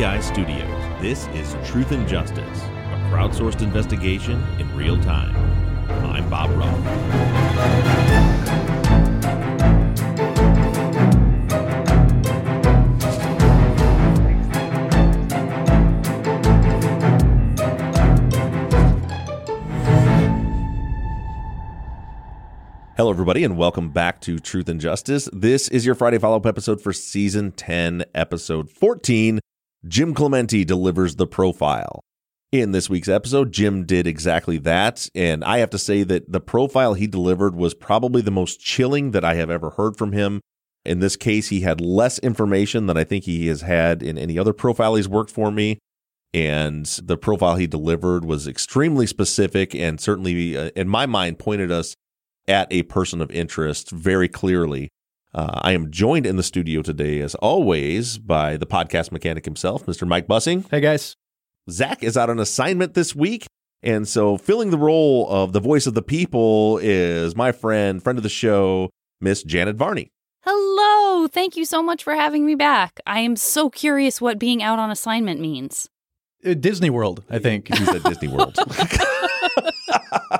Studios, this is Truth and Justice, a crowdsourced investigation in real time. I'm Bob Ruff. Hello, everybody, and welcome back to Truth and Justice. This is your Friday follow up episode for season 10, episode 14. Jim Clemente delivers the profile. In this week's episode, Jim did exactly that. And I have to say that the profile he delivered was probably the most chilling that I have ever heard from him. In this case, he had less information than I think he has had in any other profile he's worked for me. And the profile he delivered was extremely specific and certainly, uh, in my mind, pointed us at a person of interest very clearly. Uh, I am joined in the studio today, as always, by the podcast mechanic himself, Mr. Mike Bussing. Hey guys. Zach is out on assignment this week. And so, filling the role of the voice of the people is my friend, friend of the show, Miss Janet Varney. Hello. Thank you so much for having me back. I am so curious what being out on assignment means. Uh, Disney World, I think. He's at Disney World.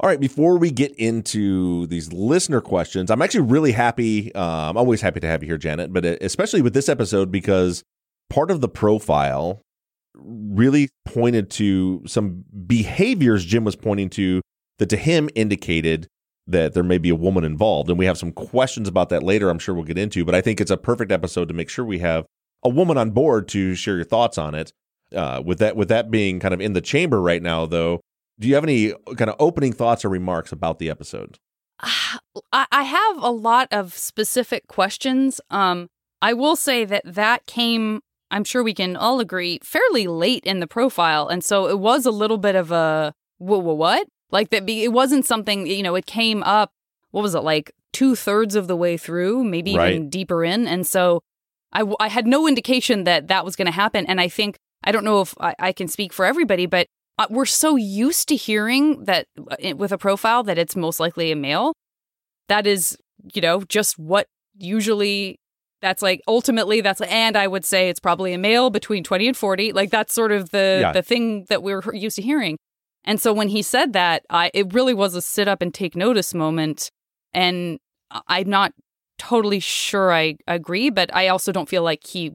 All right, before we get into these listener questions, I'm actually really happy. Uh, I'm always happy to have you here, Janet, but especially with this episode because part of the profile really pointed to some behaviors Jim was pointing to that to him indicated that there may be a woman involved. And we have some questions about that later, I'm sure we'll get into, but I think it's a perfect episode to make sure we have a woman on board to share your thoughts on it. Uh, with that, with that being kind of in the chamber right now, though, do you have any kind of opening thoughts or remarks about the episode? I have a lot of specific questions. Um, I will say that that came, I'm sure we can all agree, fairly late in the profile. And so it was a little bit of a, whoa, what? Like that, it wasn't something, you know, it came up, what was it, like two thirds of the way through, maybe Right. even deeper in. And so I, I had no indication that that was going to happen. And I think, I don't know if I, I can speak for everybody, but uh, we're so used to hearing that uh, with a profile that it's most likely a male. That is, you know, just what usually that's like ultimately that's and I would say it's probably a male between 20 and 40. Like that's sort of the Yeah. the thing that we're used to hearing. And so when he said that, I it really was a sit up and take notice moment and I'm not totally sure I agree, but I also don't feel like he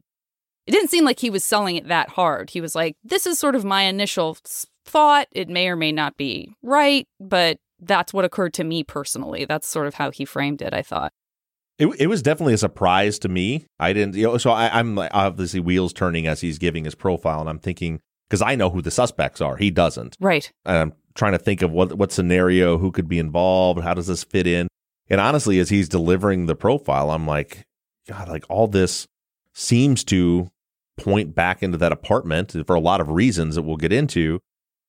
it didn't seem like he was selling it that hard. He was like, this is sort of my initial thought. It may or may not be right, but that's what occurred to me personally. That's sort of how he framed it, I thought. It, it was definitely a surprise to me. I didn't, you know, so I, I'm like obviously wheels turning as he's giving his profile, and I'm thinking because I know who the suspects are, he doesn't, Right. and I'm trying to think of what what scenario, who could be involved, how does this fit in, and honestly, as he's delivering the profile, I'm like, God, like all this seems to point back into that apartment for a lot of reasons that we'll get into.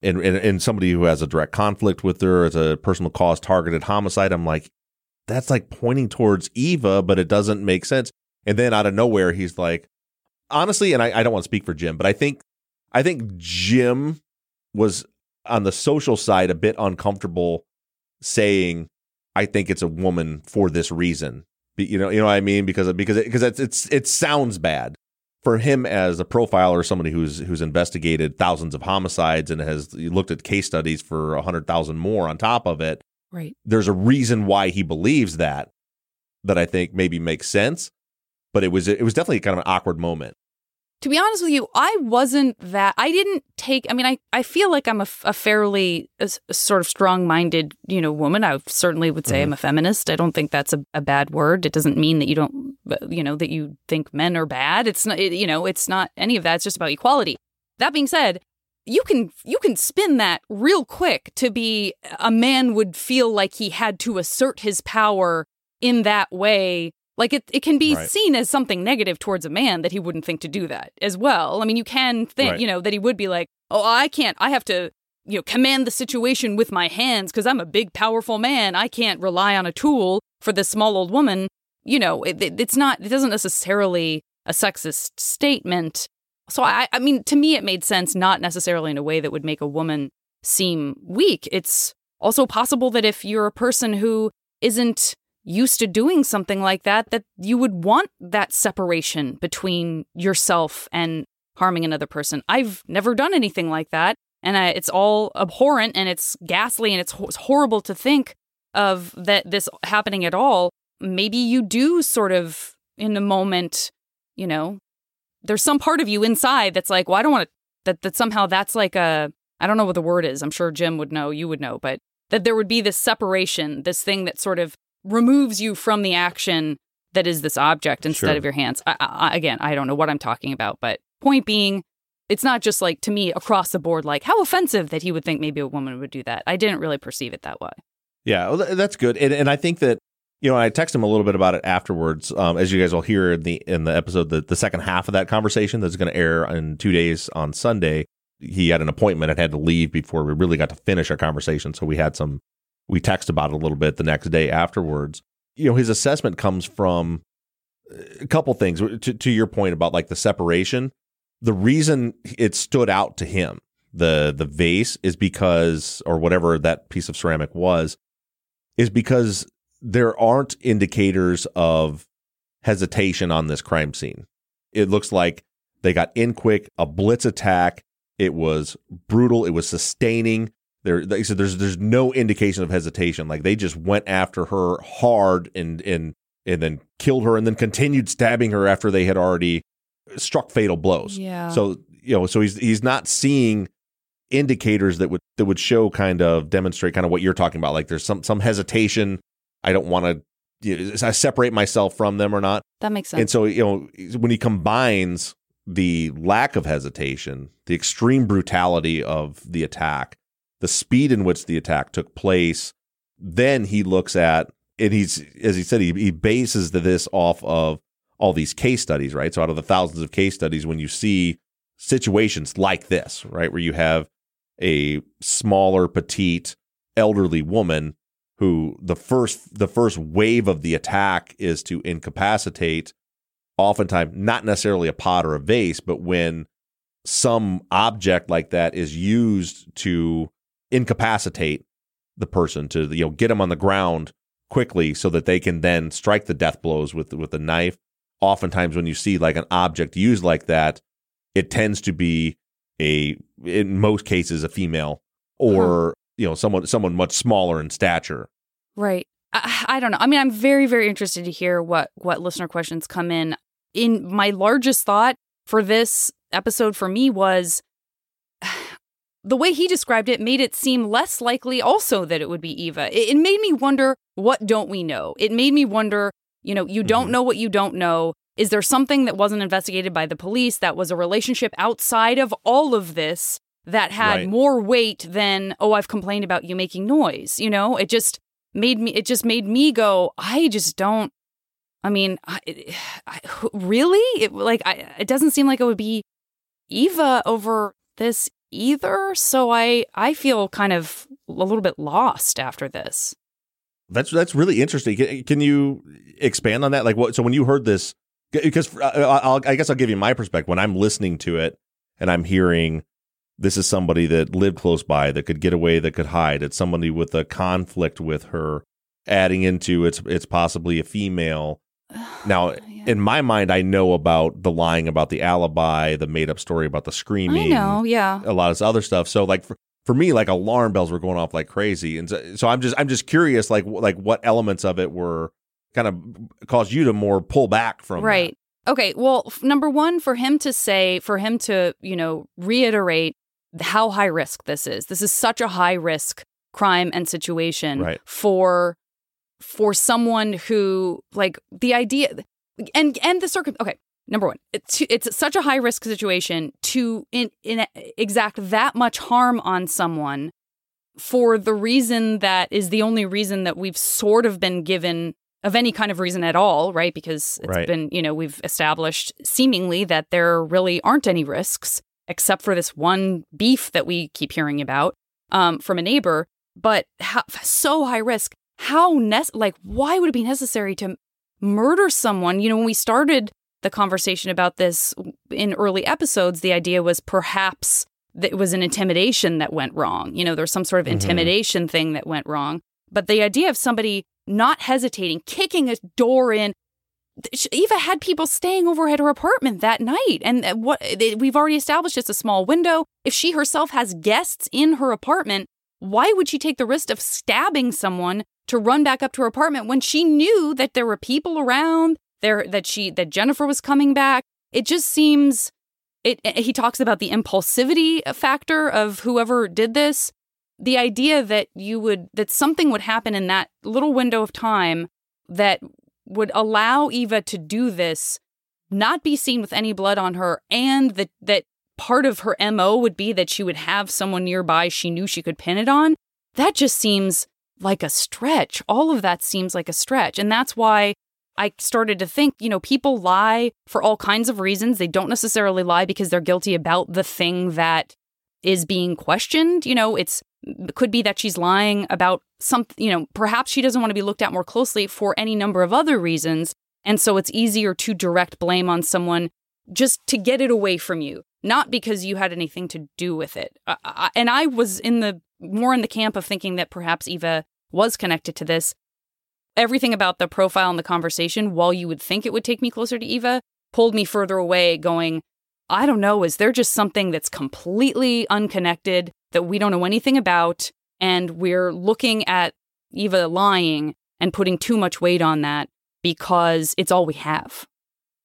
And, and, and somebody who has a direct conflict with her as a personal cause targeted homicide, I'm like, that's like pointing towards Eva, but it doesn't make sense. And then out of nowhere, he's like, honestly, and I, I don't want to speak for Jim, but I think I think Jim was on the social side a bit uncomfortable saying, I think it's a woman for this reason. Be- You know, you know what I mean? Because because because it's, it's it sounds bad for him as a profiler, somebody who's who's investigated thousands of homicides and has looked at case studies for a hundred thousand more on top of it, Right. there's a reason why he believes that that I think maybe makes sense. But it was it was definitely kind of an awkward moment. To be honest with you, I wasn't that. I didn't take. I mean, I, I feel like I'm a, a fairly a a sort of strong minded, you know, woman. I certainly would say I'm mm-hmm. a feminist. I don't think that's a, a bad word. It doesn't mean that you don't, uh, you know, that you think men are bad. It's not, it, you know, it's not any of that. It's just about equality. That being said, you can you can spin that real quick to be a man would feel like he had to assert his power in that way like it, it can be Right. seen as something negative towards a man that he wouldn't think to do that as well. I mean, you can think, Right. you know, that he would be like, oh, I can't, I have to, you know, command the situation with my hands because I'm a big, powerful man. I can't rely on a tool for this small old woman. You know, it, it- it's not, it doesn't necessarily a sexist statement. So I, I mean, to me, it made sense, not necessarily in a way that would make a woman seem weak. It's also possible that if you're a person who isn't used to doing something like that, that you would want that separation between yourself and harming another person. I've never done anything like that. And I, it's all abhorrent and it's ghastly and it's, it's horrible to think of that this happening at all. Maybe you do sort of in a moment, you know, there's some part of you inside that's like, well, I don't want to, that, that somehow that's like a, I don't know what the word is. I'm sure Jim would know, you would know, but that there would be this separation, this thing that sort of removes you from the action that is this object instead Sure. of your hands. I, I, again, I don't know what I'm talking about, but point being, it's not just like to me across the board, like how offensive that he would think maybe a woman would do that. I didn't really perceive it that way. Yeah, well, th- that's good, and and I think that you know I texted him a little bit about it afterwards, um, as you guys will hear in the in the episode, the the second half of that conversation that's going to air in two days on Sunday. He had an appointment and had to leave before we really got to finish our conversation, so we had some we texted about it a little bit the next day afterwards. You know, his assessment comes from uh, a couple things to, to your point about like the separation. The reason it stood out to him, the the vase, is because or whatever that piece of ceramic was, is because there aren't indicators of hesitation on this crime scene. It looks like they got in quick, a blitz attack. It was brutal. It was sustaining. There, they said there's there's no indication of hesitation. Like they just went after her hard and and and then killed her and then continued stabbing her after they had already struck fatal blows. Yeah. So you know, so he's he's not seeing indicators that would that would show kind of demonstrate kind of what you're talking about. Like there's some some hesitation. I don't want to you know, I separate myself from them or not. That makes sense. And so you know when he combines the lack of hesitation, the extreme brutality of the attack, the speed in which the attack took place, then he looks at and he's as he said he, he bases this off of all these case studies, right? So out of the thousands of case studies, when you see situations like this, right, where you have a smaller, petite, elderly woman who the first the first wave of the attack is to incapacitate, oftentimes not necessarily a pot or a vase, but when some object like that is used to incapacitate the person to you know get them on the ground quickly so that they can then strike the death blows with with a knife oftentimes when you see like an object used like that it tends to be a in most cases a female or uh-huh. you know someone someone much smaller in stature Right. I, I don't know. I mean, I'm very, very interested to hear what what listener questions come in. In my largest thought for this episode for me was the way he described it made it seem less likely also that it would be Eva. It, it made me wonder what don't we know? It made me wonder, you know, you don't Mhm. know what you don't know. Is there something that wasn't investigated by the police that was a relationship outside of all of this that had Right. more weight than, oh, I've complained about you making noise? You know, it just made me, it just made me go, I just don't. I mean, I, I, really? It, like, I, it doesn't seem like it would be Eva over this either. So I, I feel kind of a little bit lost after this. That's that's really interesting. Can, you expand on that? Like what? So when you heard this, because uh, I'll, I guess I'll give you my perspective. When I'm listening to it and I'm hearing this is somebody that lived close by, that could get away, that could hide. It's somebody with a conflict with her, adding into it's it's possibly a female. Now, Yeah. in my mind, I know about the lying about the alibi, the made up story about the screaming. I know, yeah. a lot of this other stuff. So, like for, for me, like alarm bells were going off like crazy, and so, so I'm just I'm just curious, like like what elements of it were kind of caused you to more pull back from that. Right. Okay. Well, f- number one, for him to say, for him to, you know, reiterate how high risk this is. This is such a high risk crime and situation Right. for for someone who like the idea and and the circum. Okay. Number one, it's, it's such a high risk situation to in, in exact that much harm on someone for the reason that is the only reason that we've sort of been given of any kind of reason at all, right? Because it's Right. been, you know, we've established seemingly that there really aren't any risks except for this one beef that we keep hearing about um, from a neighbor. But how, so high risk. How nec- like why would it be necessary to murder someone? You know, when we started the conversation about this in early episodes, the idea was perhaps that it was an intimidation that went wrong. You know, there's some sort of Mhm. intimidation thing that went wrong. But the idea of somebody not hesitating, kicking a door in. Eva had people staying over at her apartment that night, and uh, what we've already established it's a small window. If she herself has guests in her apartment, why would she take the risk of stabbing someone to run back up to her apartment when she knew that there were people around there that she that Jennifer was coming back? It just seems it he talks about the impulsivity factor of whoever did this the idea that you would that something would happen in that little window of time that would allow Eva to do this not be seen with any blood on her and that that part of her MO would be that she would have someone nearby she knew she could pin it on that just seems like a stretch all of that seems like a stretch and that's why I started to think, you know, people lie for all kinds of reasons. They don't necessarily lie because they're guilty about the thing that is being questioned. You know, it's it could be that she's lying about some, you know, perhaps she doesn't want to be looked at more closely for any number of other reasons. And so it's easier to direct blame on someone just to get it away from you, not because you had anything to do with it. I, and I was in the more in the camp of thinking that perhaps Eva was connected to this everything about the profile and the conversation, while you would think it would take me closer to Eva, pulled me further away, going, I don't know, is there just something that's completely unconnected that we don't know anything about? And we're looking at Eva lying and putting too much weight on that because it's all we have.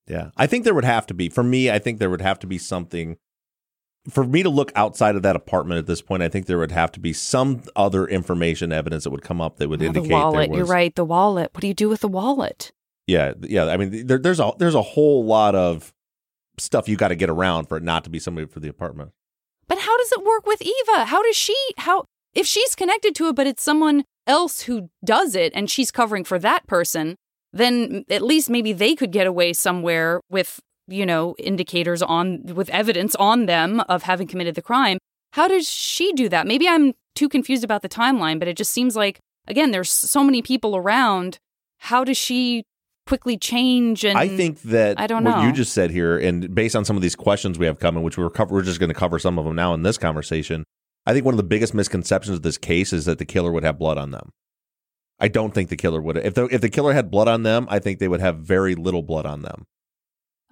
Yeah. I think there would have to be, for me, I think there would have to be something. For me to look outside of that apartment at this point, I think there would have to be some other information, evidence that would come up that would Oh, indicate the wallet. was. You're right. The wallet. What do you do with the wallet? Yeah, yeah. I mean, there, there's a there's a whole lot of stuff you got to get around for it not to be somebody for the apartment. But how does it work with Eva? How does she how if she's connected to it but it's someone else who does it and she's covering for that person, then at least maybe they could get away somewhere with, you know, indicators on with evidence on them of having committed the crime. How does she do that? Maybe I'm too confused about the timeline, but it just seems like again there's so many people around. How does she quickly change and I think that I don't know. what you just said here, and based on some of these questions we have coming, which we're cover, we're just going to cover some of them now in this conversation. I think one of the biggest misconceptions of this case is that the killer would have blood on them. I don't think the killer would. If the if the killer had blood on them, I think they would have very little blood on them.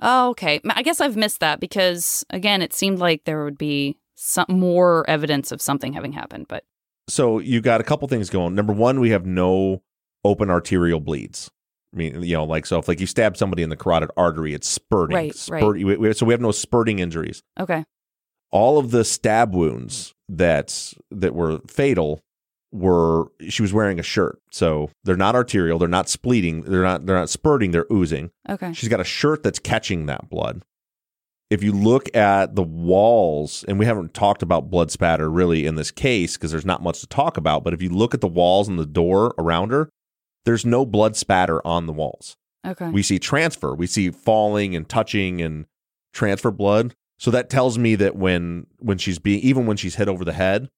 Oh, okay. I guess I've missed that because again, it seemed like there would be some more evidence of something having happened, but So you got a couple things going. Number one, we have no open arterial bleeds. I mean, you know, like so if like you stab somebody in the carotid artery, it's spurting. Right, right. Spurt- we- so we have no spurting injuries. okay. all of the stab wounds that that were fatal were she was wearing a shirt so they're not arterial they're not spleeting they're not they're not spurting they're oozing Okay. she's got a shirt that's catching that blood if you look at the walls and we haven't talked about blood spatter really in this case because there's not much to talk about but if you look at the walls and the door around her there's no blood spatter on the walls Okay. we see transfer. We see falling and touching and transfer blood. So that tells me that when when she's being even when she's hit over the head,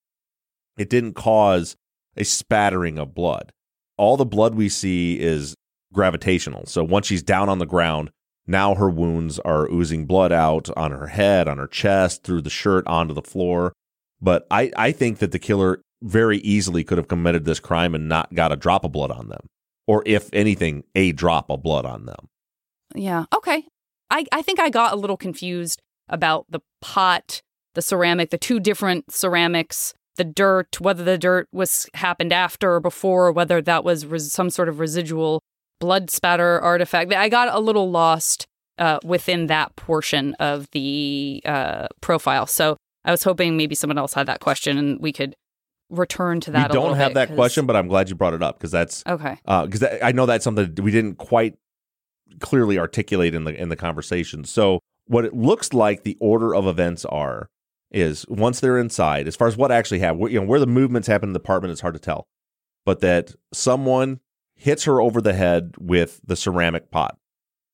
it didn't cause a spattering of blood. All the blood we see is gravitational. So once she's down on the ground, now her wounds are oozing blood out on her head, on her chest, through the shirt onto the floor. But I, I think that the killer very easily could have committed this crime and not got a drop of blood on them. or if anything, a drop of blood on them. Yeah. Okay. I, I think I got a little confused about the pot, the ceramic, the two different ceramics, the dirt, whether the dirt was happened after or before, whether that was res- some sort of residual blood spatter artifact. I got a little lost uh, within that portion of the uh, profile. So I was hoping maybe someone else had that question and we could return to that. we don't have bit, that 'cause- question, but I'm glad you brought it up because that's Okay. because I know that's something that we didn't quite clearly articulate in the in the conversation. So what it looks like the order of events are is once they're inside, as far as what actually happened, you know, where the movements happen in the apartment, it's hard to tell, but that someone hits her over the head with the ceramic pot,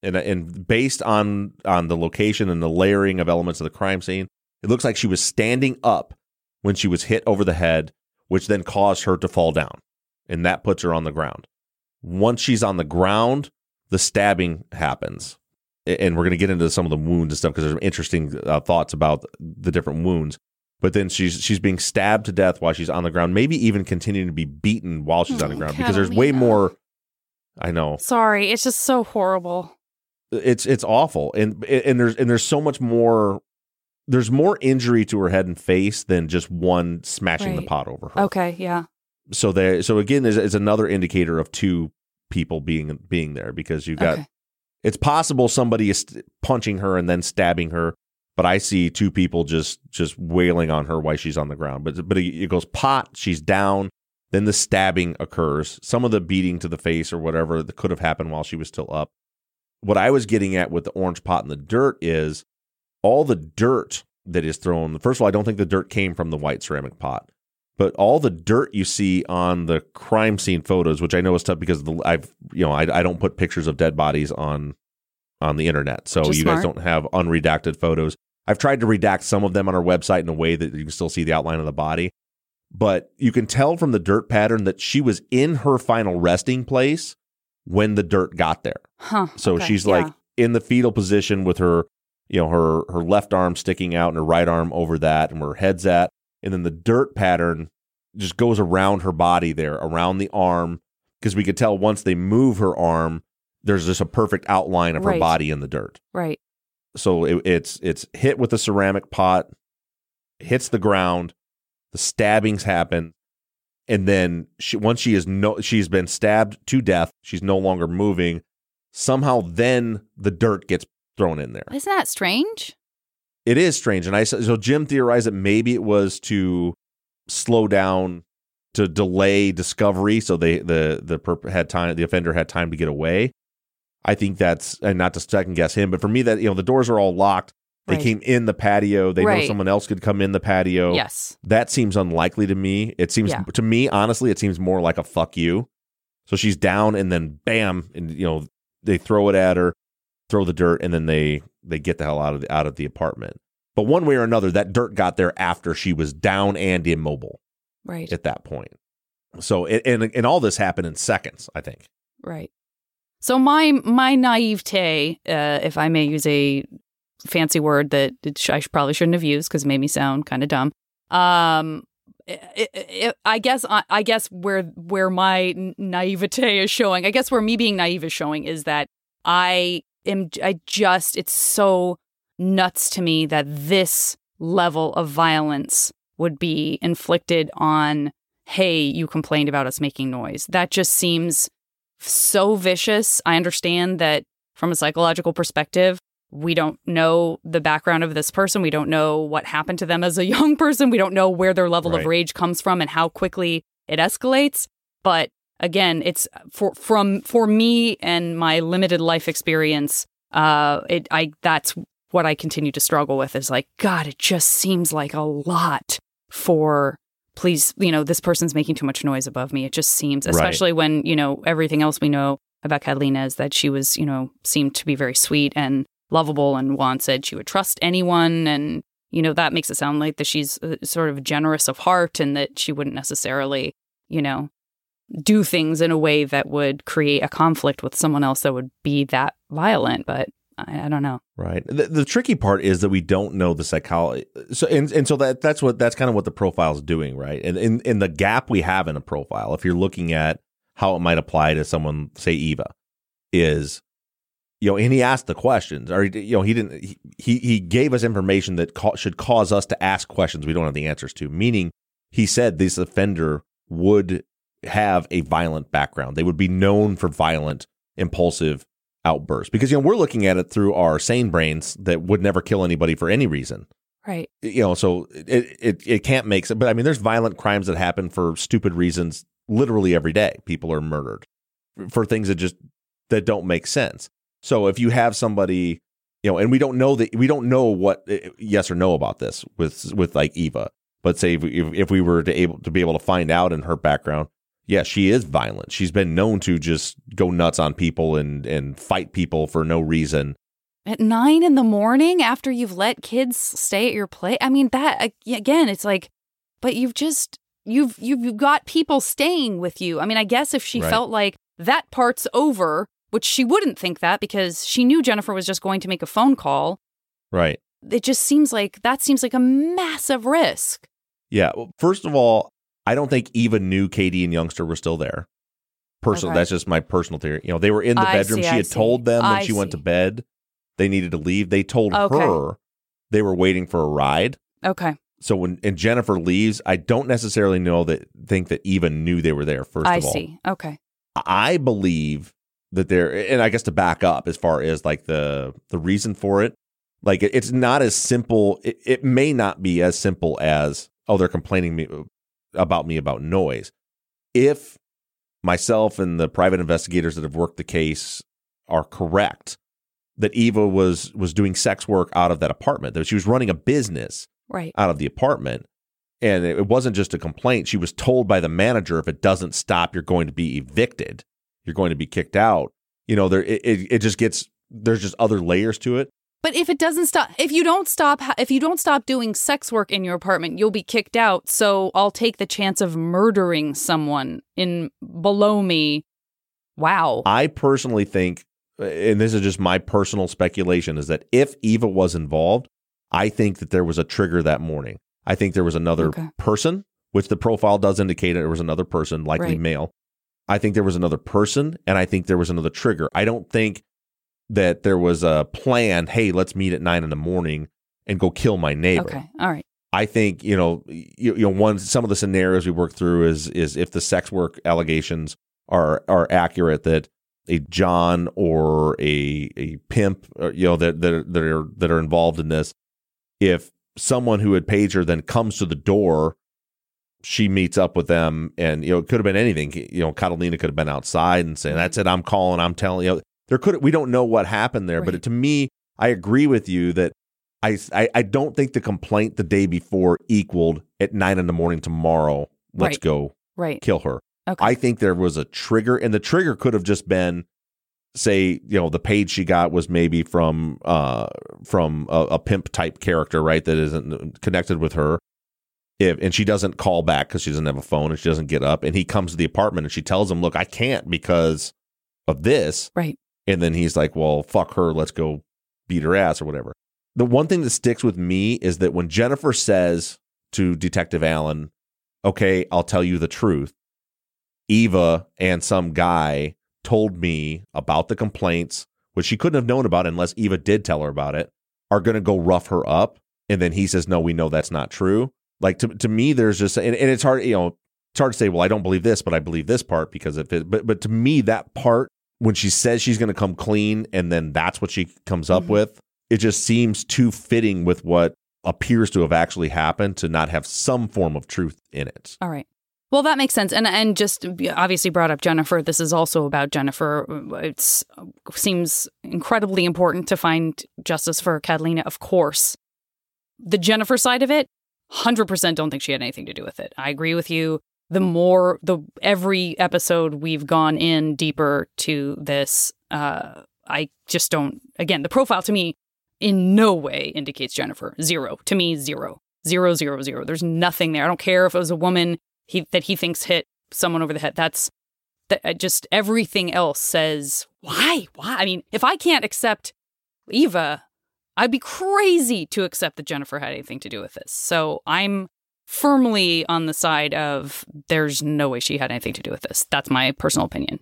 and and based on on the location and the layering of elements of the crime scene, it looks like she was standing up when she was hit over the head, which then caused her to fall down, and that puts her on the ground. Once she's on the ground, the stabbing happens. And we're going to get into some of the wounds and stuff because there's some interesting uh, thoughts about the different wounds. But then she's she's being stabbed to death while she's on the ground, maybe even continuing to be beaten while she's on the Oh, ground because there's way more. I know Sorry. It's just so horrible. it's it's awful, and and there's and there's so much more. There's more injury to her head and face than just one smashing the pot over her. Okay. Yeah. So there, so again, is is another indicator of two people being being there because you've got Okay. It's possible somebody is punching her and then stabbing her but i see two people just just wailing on her while she's on the ground. But but it, it goes pot she's down then the stabbing occurs. Some of the beating to the face or whatever that could have happened while she was still up. What i was getting at with the orange pot and the dirt is all the dirt that is thrown first of all i don't think the dirt came from the white ceramic pot but all the dirt you see on the crime scene photos, which I know is tough because the, I've you know I, I don't put pictures of dead bodies on on the internet, so you guys don't have unredacted photos. I've tried to redact some of them on our website in a way that you can still see the outline of the body, but you can tell from the dirt pattern that she was in her final resting place when the dirt got there. Huh. So okay, she's yeah. like in the fetal position with her, you know, her her left arm sticking out and her right arm over that, and where her head's at, and then the dirt pattern just goes around her body there, around the arm, because we could tell once they move her arm, there's just a perfect outline of her body in the dirt. right. So it, it's it's hit with a ceramic pot, hits the ground, the stabbings happen, and then she once she is no she's been stabbed to death, she's no longer moving. Somehow, then the dirt gets thrown in there. Isn't that strange? It is strange, and I so Jim theorized that maybe it was to slow down, to delay discovery, so they the the perp had time, the offender had time to get away. I think that's and not to second guess him, but for me that you know the doors are all locked. They Right. came in the patio. They know someone else could come in the patio. Yes. That seems unlikely to me. It seems Yeah. to me, honestly, it seems more like a fuck you. So she's down and then bam, and you know, they throw it at her, throw the dirt, and then they they get the hell out of the out of the apartment. But one way or another, that dirt got there after she was down and immobile Right. at that point. So it, and and all this happened in seconds, I think. Right. So my my naivete, uh, if I may use a fancy word that I probably shouldn't have used because it made me sound kind of dumb. Um, i i I guess I, I guess where where my naivete is showing, I guess where me being naive is showing is that I am I just it's so nuts to me that this level of violence would be inflicted on hey you complained about us making noise that just seems so vicious. I understand that from a psychological perspective, we don't know the background of this person. We don't know what happened to them as a young person. We don't know where their level Right. of rage comes from and how quickly it escalates. But again, it's for from for me and my limited life experience. Uh, it I that's what I continue to struggle with is like God. It just seems like a lot for please, you know, this person's making too much noise above me. It just seems, Right. especially when, you know, everything else we know about Catalina is that she was, you know, seemed to be very sweet and lovable and Juan said she would trust anyone. And, you know, that makes it sound like that she's uh, sort of generous of heart and that she wouldn't necessarily, you know, do things in a way that would create a conflict with someone else that would be that violent. But I, I don't know. Right. The, the tricky part is that we don't know the psychology. So and, and so that that's what that's kind of what the profile is doing, right? And in in the gap we have in a profile, if you're looking at how it might apply to someone, say Eva, is you know, and he asked the questions, or you know, he didn't. He he gave us information that ca- should cause us to ask questions we don't have the answers to. Meaning, he said this offender would have a violent background. They would be known for violent, impulsive outbursts because you know we're looking at it through our sane brains that would never kill anybody for any reason. Right. You know, so it it it can't make sense. But I mean, there's violent crimes that happen for stupid reasons. Literally every day, people are murdered for things that just that don't make sense. So if you have somebody, you know, and we don't know that we don't know what eh, yes or no about this with with like Eva, but say if, if we were to able to be able to find out in her background, yeah, she is violent. She's been known to just go nuts on people and and fight people for no reason. At nine in the morning after you've let kids stay at your place. I mean, that again, it's like, but you've just you've you've got people staying with you. I mean, I guess if she Right. felt like that part's over, which she wouldn't think that because she knew Jennifer was just going to make a phone call. Right. It just seems like that seems like a massive risk. Yeah. Well, first of all, I don't think Eva knew Katie and Youngster were still there. Personally, Okay. that's just my personal theory. You know, they were in the I bedroom. see, she I had see. told them when I she went to bed they needed to leave. They told Okay. her they were waiting for a ride. Okay. So when and Jennifer leaves, I don't necessarily know that think that Eva knew they were there. First I of all, see. Okay. I believe that there, and I guess to back up as far as like the the reason for it, like it, it's not as simple. It, it may not be as simple as oh they're complaining me about me about noise. If myself and the private investigators that have worked the case are correct, that Eva was was doing sex work out of that apartment, that she was running a business Right. out of the apartment. And it wasn't just a complaint. She was told by the manager if it doesn't stop, you're going to be evicted. You're going to be kicked out. You know, there it, it, it just gets there's just other layers to it. But if it doesn't stop, if you don't stop, if you don't stop doing sex work in your apartment, you'll be kicked out. So I'll take the chance of murdering someone in below me. Wow. I personally think, and this is just my personal speculation, is that if Eva was involved, I think that there was a trigger that morning. I think there was another Okay. person, which the profile does indicate there was another person, likely Right. male. I think there was another person, and I think there was another trigger. I don't think that there was a plan. Hey, let's meet at nine in the morning and go kill my neighbor. Okay. All right. I think you know, you, you know, one some of the scenarios we work through is is if the sex work allegations are are accurate that a John or a a pimp, or, you know, that that are, that are that are involved in this, if someone who had paged her then comes to the door, she meets up with them, and you know, it could have been anything. You know, Catalina could have been outside and saying, mm-hmm. "That's it, I'm calling, I'm telling you." There could we don't know what happened there, but Right. to me, I agree with you that I, I I don't think the complaint the day before equaled at nine in the morning tomorrow. Let's Right. go Right. kill her. Okay. I think there was a trigger, and the trigger could have just been, say, you know, the page she got was maybe from uh from a, a pimp type character, right? That isn't connected with her. If and she doesn't call back because she doesn't have a phone and she doesn't get up, and he comes to the apartment and she tells him, "Look, I can't because of this." Right. And then he's like, "Well, fuck her. Let's go beat her ass or whatever." The one thing that sticks with me is that when Jennifer says to Detective Allen, "Okay, I'll tell you the truth," Eva and some guy told me about the complaints, which she couldn't have known about unless Eva did tell her about it, are going to go rough her up. And then he says, No, we know that's not true. Like to, to me, there's just, and, and it's hard, you know, it's hard to say, Well, I don't believe this, but I believe this part because if it. But, but to me, that part, when she says she's going to come clean and then that's what she comes up Mhm. with, it just seems too fitting with what appears to have actually happened to not have some form of truth in it. All right. Well, that makes sense, and and just uh, obviously brought up Jennifer. This is also about Jennifer. Uh, it uh, seems incredibly important to find justice for Catalina, of course. The Jennifer side of it, hundred percent, don't think she had anything to do with it. I agree with you. The more the every episode we've gone in deeper to this, uh, I just don't. Again, the profile to me in no way indicates Jennifer. Zero to me, zero, zero, zero, zero. There's nothing there. I don't care if it was a woman he that he thinks hit someone over the head. That's that just everything else says why why. I mean, if I can't accept Eva, I'd be crazy to accept that Jennifer had anything to do with this. So I'm firmly on the side of there's no way she had anything to do with this. That's my personal opinion.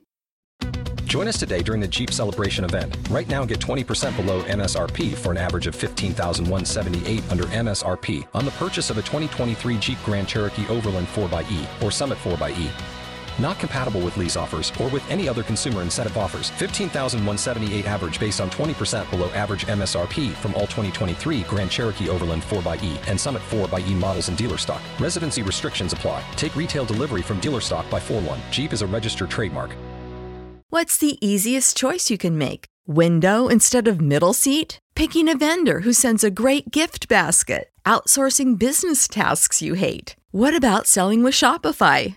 Join us today during the Jeep Celebration event. Right now, get 20% below MSRP for an average of 15178 under MSRP on the purchase of a 2023 Jeep Grand Cherokee Overland 4xE or Summit 4xE. Not compatible with lease offers or with any other consumer incentive offers. 15,178 average based on 20% below average MSRP from all 2023 Grand Cherokee Overland 4xE and Summit 4xE models in dealer stock. Residency restrictions apply. Take retail delivery from dealer stock by 4 1. Jeep is a registered trademark. What's the easiest choice you can make? Window instead of middle seat? Picking a vendor who sends a great gift basket? Outsourcing business tasks you hate? What about selling with Shopify?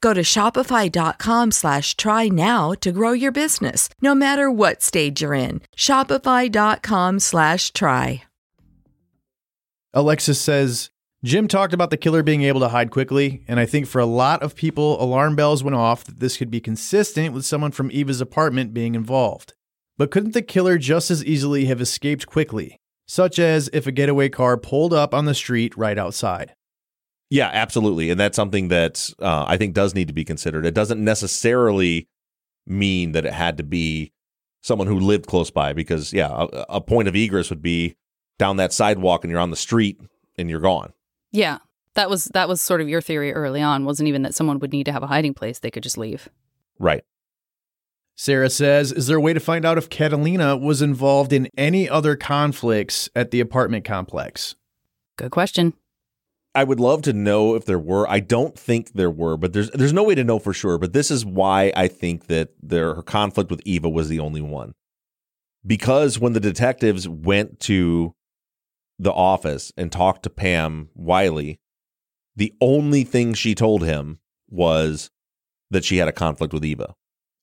Go to shopify.com slash try now to grow your business, no matter what stage you're in. Shopify.com slash try. Alexis says Jim talked about the killer being able to hide quickly, and I think for a lot of people, alarm bells went off that this could be consistent with someone from Eva's apartment being involved. But couldn't the killer just as easily have escaped quickly, such as if a getaway car pulled up on the street right outside? Yeah, absolutely. And that's something that uh, I think does need to be considered. It doesn't necessarily mean that it had to be someone who lived close by, because, yeah, a, a point of egress would be down that sidewalk and you're on the street and you're gone. Yeah. That was that was sort of your theory early on, wasn't even that someone would need to have a hiding place, they could just leave. Right. Sarah says, Is there a way to find out if Catalina was involved in any other conflicts at the apartment complex? Good question. I would love to know if there were. I don't think there were, but there's there's no way to know for sure. But this is why I think that their her conflict with Eva was the only one. Because when the detectives went to the office and talked to Pam Wiley, the only thing she told him was that she had a conflict with Eva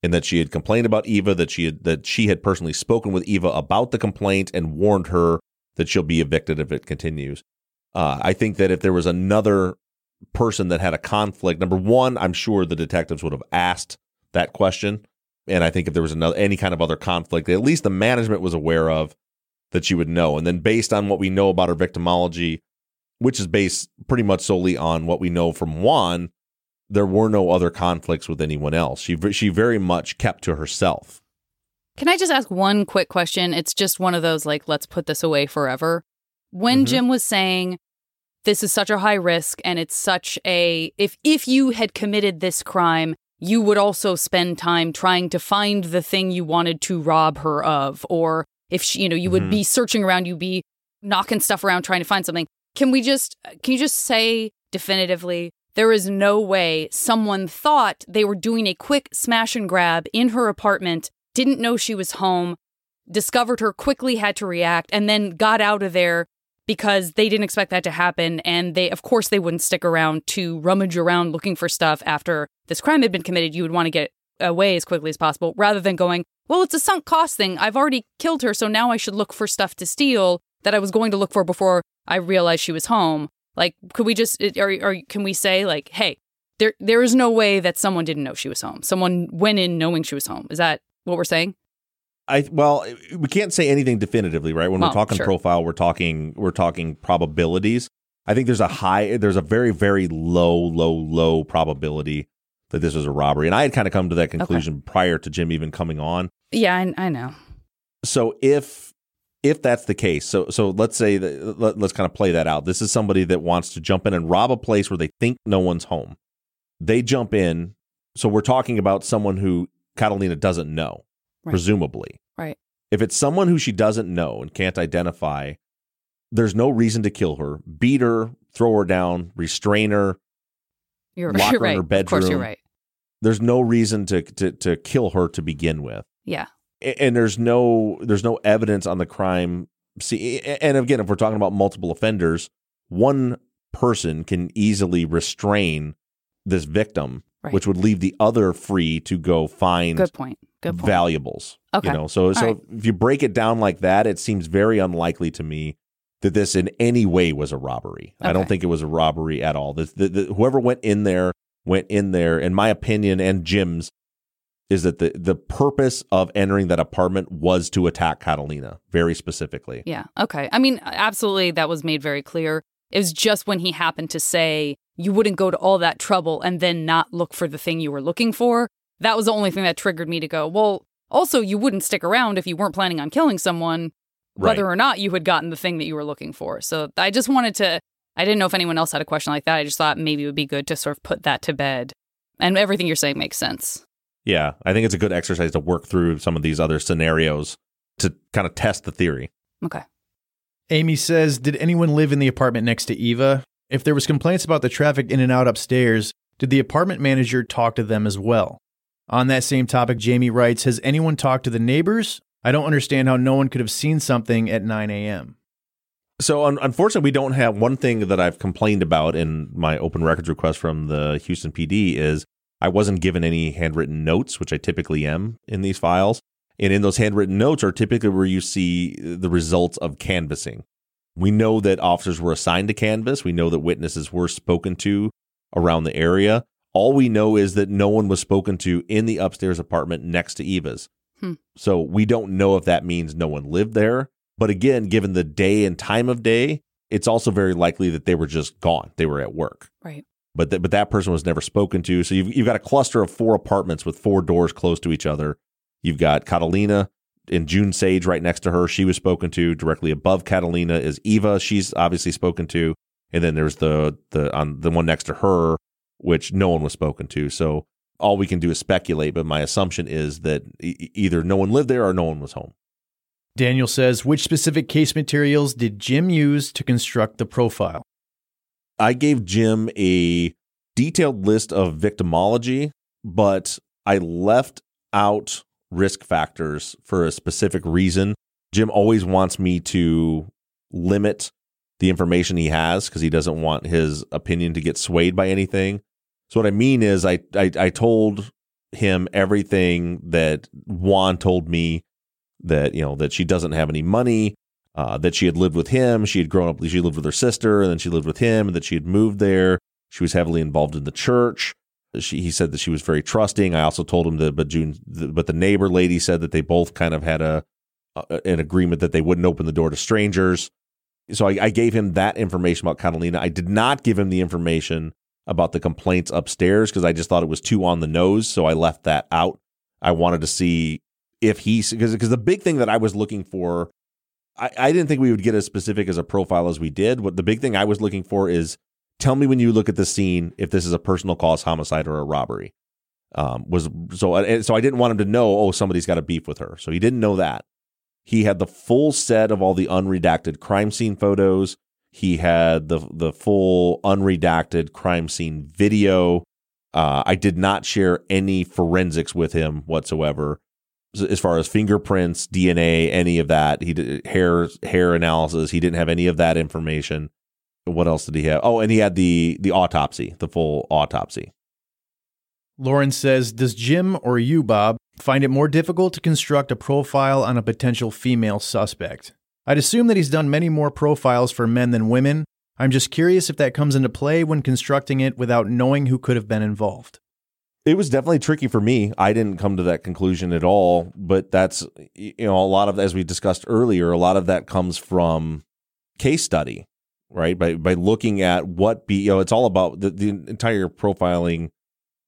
and that she had complained about Eva, that she had that she had personally spoken with Eva about the complaint and warned her that she'll be evicted if it continues. Uh, I think that if there was another person that had a conflict, number one, I'm sure the detectives would have asked that question. And I think if there was another any kind of other conflict, at least the management was aware of that you would know. And then based on what we know about her victimology, which is based pretty much solely on what we know from Juan, there were no other conflicts with anyone else. She she very much kept to herself. Can I just ask one quick question? It's just one of those like let's put this away forever. When Mm-hmm. Jim was saying this is such a high risk and it's such a if if you had committed this crime, you would also spend time trying to find the thing you wanted to rob her of or if she, you know you would Mhm. be searching around you'd be knocking stuff around trying to find something. Can we just can you just say definitively there is no way someone thought they were doing a quick smash and grab in her apartment, didn't know she was home, discovered her, quickly had to react, and then got out of there because they didn't expect that to happen. And they, of course, they wouldn't stick around to rummage around looking for stuff after this crime had been committed. You would want to get away as quickly as possible rather than going, well, it's a sunk cost thing. I've already killed her, so now I should look for stuff to steal that I was going to look for before I realized she was home. Like, could we just, or, or can we say, like, hey, there, there is no way that someone didn't know she was home. Someone went in knowing she was home. Is that what we're saying? I well, we can't say anything definitively, right? When we're talking sure. profile, we're talking we're talking probabilities. I think there's a high, there's a very very low, low, low probability that this was a robbery, and I had kind of come to that conclusion prior to Jim even coming on. Yeah, I, I know. So if if that's the case, so so let's say that let, let's kind of play that out. This is somebody that wants to jump in and rob a place where they think no one's home. They jump in. So we're talking about someone who Catalina doesn't know, Right. presumably. Right. If it's someone who she doesn't know and can't identify, there's no reason to kill her, beat her, throw her down, restrain her. You're, Lock you're her in right. her Of course, you're right. there's no reason to to to kill her to begin with. Yeah. And there's no there's no evidence on the crime. See, and again, if we're talking about multiple offenders, one person can easily restrain this victim, Right. which would leave the other free to go find Good point. Valuables. Okay. You know, so so right. if you break it down like that, it seems very unlikely to me that this in any way was a robbery. I don't think it was a robbery at all. The, the, the, whoever went in there went in there. In my opinion, and Jim's, is that the the purpose of entering that apartment was to attack Catalina very specifically. Yeah. Okay. I mean, absolutely, that was made very clear. It was just when he happened to say you wouldn't go to all that trouble and then not look for the thing you were looking for. That was the only thing that triggered me to go, well, also, you wouldn't stick around if you weren't planning on killing someone, whether or not you had gotten the thing that you were looking for. So I just wanted to, I didn't know if anyone else had a question like that. I just thought maybe it would be good to sort of put that to bed. And everything you're saying makes sense. Yeah, I think it's a good exercise to work through some of these other scenarios to kind of test the theory. Okay. Amy says, Did anyone live in the apartment next to Eva? If there was complaints about the traffic in and out upstairs, did the apartment manager talk to them as well? On that same topic, Jamie writes, Has anyone talked to the neighbors? I don't understand how no one could have seen something at 9 a.m. So un- unfortunately, we don't have one thing that I've complained about in my open records request from the Houston PD is I wasn't given any handwritten notes, which I typically am in these files. And in those handwritten notes are typically where you see the results of canvassing. We know that officers were assigned to canvass. We know that witnesses were spoken to around the area. All we know is that no one was spoken to in the upstairs apartment next to Eva's. Hmm. So we don't know if that means no one lived there. But again, given the day and time of day, it's also very likely that they were just gone. They were at work. Right. But th- but that person was never spoken to. So you've you've got a cluster of four apartments with four doors close to each other. You've got Catalina and June Sage right next to her. She was spoken to. Directly above Catalina is Eva. She's obviously spoken to. And then there's the the on the one next to her, which no one was spoken to. So all we can do is speculate. But my assumption is that e- either no one lived there or no one was home. Daniel says, Which specific case materials did Jim use to construct the profile? I gave Jim a detailed list of victimology, but I left out risk factors for a specific reason. Jim always wants me to limit the information he has because he doesn't want his opinion to get swayed by anything. So what I mean is I I, I told him everything that Juan told me that you know that she doesn't have any money, uh, that she had lived with him. She had grown up. She lived with her sister, and then she lived with him, and that she had moved there. She was heavily involved in the church. She, he said that she was very trusting. I also told him that, but June, but the neighbor lady said that they both kind of had a, a an agreement that they wouldn't open the door to strangers. So I, I gave him that information about Catalina. I did not give him the information about the complaints upstairs because I just thought it was too on the nose. So I left that out. I wanted to see if he's because because the big thing that I was looking for, I, I didn't think we would get as specific as a profile as we did. What the big thing I was looking for is tell me when you look at the scene if this is a personal cause homicide or a robbery. Um, was so so I didn't want him to know. Oh, somebody's got a beef with her. So he didn't know that. He had the full set of all the unredacted crime scene photos. He had the the full unredacted crime scene video. Uh, I did not share any forensics with him whatsoever, as far as fingerprints, DNA, any of that. He did hair hair analysis. He didn't have any of that information. What else did he have? Oh, and he had the the autopsy, the full autopsy. Lauren says, Does Jim or you, Bob, find it more difficult to construct a profile on a potential female suspect? I'd assume that he's done many more profiles for men than women. I'm just curious if that comes into play when constructing it without knowing who could have been involved. It was definitely tricky for me. I didn't come to that conclusion at all, but that's you know a lot of as we discussed earlier, a lot of that comes from case study, right? By by looking at what be you know it's all about the, the entire profiling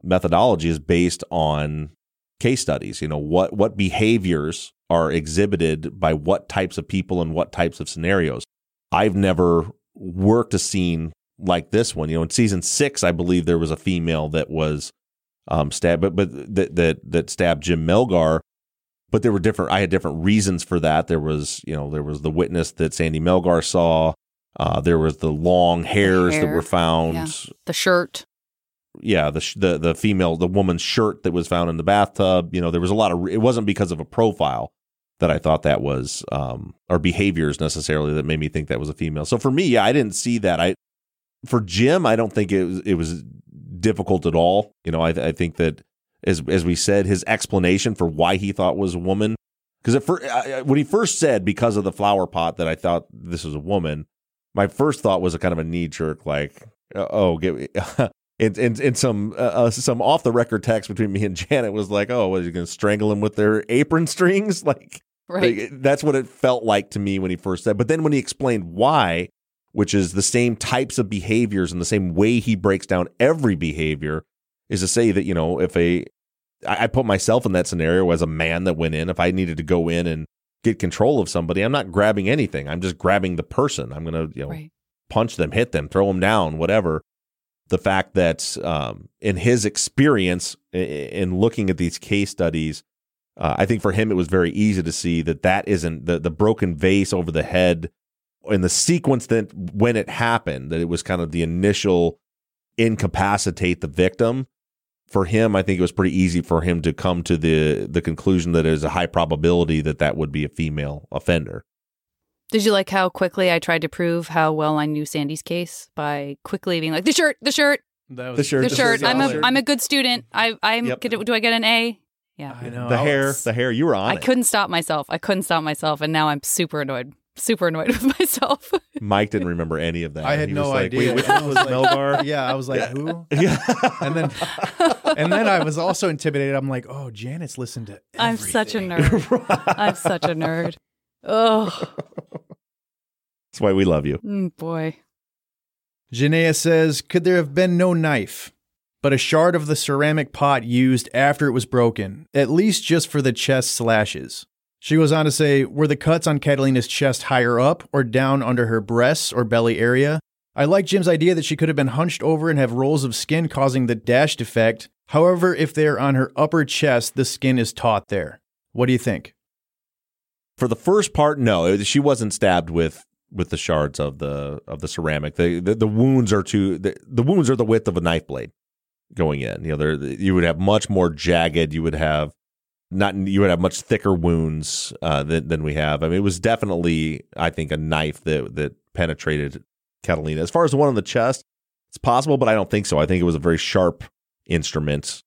methodology is based on case studies. You know what what behaviors are exhibited by what types of people and what types of scenarios. I've never worked a scene like this one. You know, in season six, I believe there was a female that was um, stabbed, but but that that that stabbed Jim Melgar. But there were different. I had different reasons for that. There was you know there was the witness that Sandy Melgar saw. Uh, there was the long hairs that hair, were found. yeah. The shirt. Yeah, the the the female, the woman's shirt that was found in the bathtub. You know, there was a lot of. It wasn't because of a profile that I thought that was, um, or behaviors necessarily that made me think that was a female. So for me, yeah, I didn't see that. I for Jim, I don't think it was it was difficult at all. You know, I I think that as as we said, his explanation for why he thought was a woman because when he first said because of the flower pot that I thought this was a woman, my first thought was a kind of a knee jerk, like, oh, get and and, and some uh, uh, some off the record text between me and Janet was like, oh, was you going to strangle him with their apron strings? Like, right. Like, that's what it felt like to me when he first said. But then when he explained why, which is the same types of behaviors and the same way he breaks down every behavior, is to say that you know if a I, I put myself in that scenario as a man that went in. If I needed to go in and get control of somebody, I'm not grabbing anything. I'm just grabbing the person. I'm going to, you know, right. punch them, hit them, throw them down, whatever. The fact that um, in his experience in looking at these case studies, uh, I think for him it was very easy to see that that isn't the the broken vase over the head in the sequence that when it happened that it was kind of the initial incapacitate the victim for him, I think it was pretty easy for him to come to the the conclusion that there's a high probability that that would be a female offender. Did you like how quickly I tried to prove how well I knew Sandy's case by quickly being like the shirt, the shirt, the shirt, the, the shirt. I'm a I'm a good student. I I'm yep. do I get an A? Yeah, I know the hair, the hair. You were on. I it. couldn't stop myself. I couldn't stop myself, and now I'm super annoyed super annoyed with myself. Mike didn't remember any of that. I had he no like, idea. Wait, which one was like, Melgar? Yeah, I was like, yeah. who? Yeah. and then and then I was also intimidated. I'm like, oh, Janet's listened to everything. I'm such a nerd. I'm such a nerd. Oh. That's why we love you. Mm, boy. Janaea says, could there have been no knife, but a shard of the ceramic pot used after it was broken, at least just for the chest slashes? She goes on to say, Were the cuts on Catalina's chest higher up or down under her breasts or belly area? I like Jim's idea that she could have been hunched over and have rolls of skin causing the dash defect. However, if they're on her upper chest, the skin is taut there. What do you think? For the first part, no, she wasn't stabbed with with the shards of the of the ceramic. The the, the wounds are too the, the wounds are the width of a knife blade going in. You know, you would have much more jagged. You would have not you would have much thicker wounds uh, than than we have. I mean, it was definitely I think a knife that that penetrated Catalina. As far as the one on the chest, it's possible, but I don't think so. I think it was a very sharp instrument,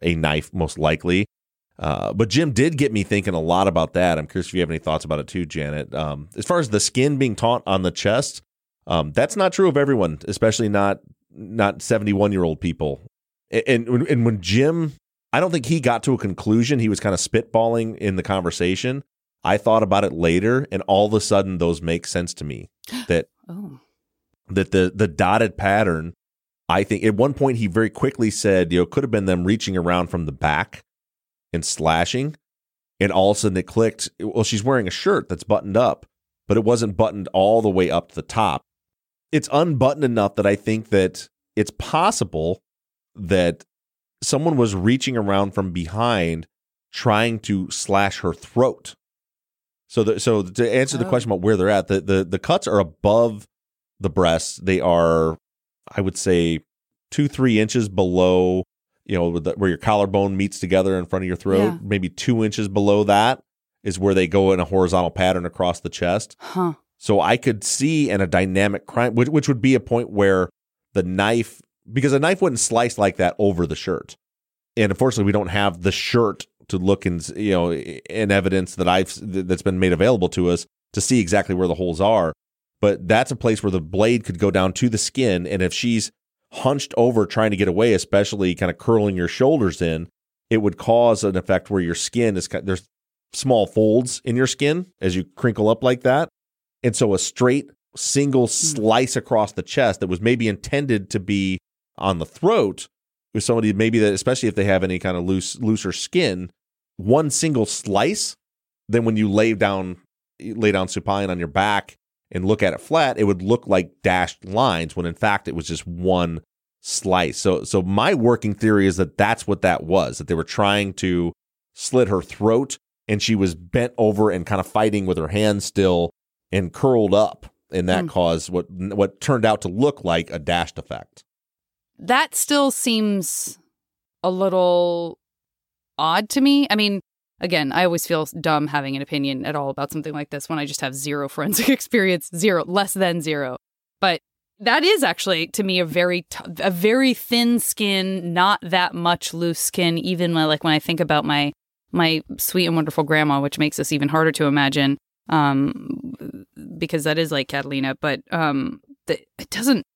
a knife most likely. Uh, but Jim did get me thinking a lot about that. I'm curious if you have any thoughts about it too, Janet. Um, as far as the skin being taut on the chest, um, that's not true of everyone, especially not not 71 year old people. And, and and when Jim I don't think he got to a conclusion. He was kind of spitballing in the conversation. I thought about it later, and all of a sudden, those make sense to me. That oh. that the the dotted pattern. I think at one point he very quickly said, you know, could have been them reaching around from the back and slashing, and all of a sudden it clicked. Well, she's wearing a shirt that's buttoned up, but it wasn't buttoned all the way up to the top. It's unbuttoned enough that I think that it's possible that someone was reaching around from behind trying to slash her throat. So the, so to answer the oh. question about where they're at, the, the the cuts are above the breasts. They are, I would say, two three inches below, you know, the, where your collarbone meets together in front of your throat. Yeah. Maybe two inches below that is where they go in a horizontal pattern across the chest. Huh. So I could see in a dynamic crime, which, which would be a point where the knife because a knife wouldn't slice like that over the shirt. And unfortunately, we don't have the shirt to look in, you know, in evidence that I've that's been made available to us to see exactly where the holes are. But that's a place where the blade could go down to the skin, and if she's hunched over trying to get away, especially kind of curling your shoulders in, it would cause an effect where your skin is there's small folds in your skin as you crinkle up like that, and so a straight single hmm. slice across the chest that was maybe intended to be on the throat with somebody maybe that especially if they have any kind of loose looser skin, one single slice, then when you lay down lay down supine on your back and look at it flat, it would look like dashed lines when in fact it was just one slice. So so my working theory is that that's what that was, that they were trying to slit her throat and she was bent over and kind of fighting with her hands still and curled up and that mm. caused what what turned out to look like a dashed effect. that still seems a little odd to me. I mean, again, I always feel dumb having an opinion at all about something like this when I just have zero forensic experience, zero, less than zero. But that is actually to me a very t- a very thin skin, not that much loose skin. Even when, like when I think about my my sweet and wonderful grandma, which makes this even harder to imagine, um, because that is like Catalina. But um, the, it doesn't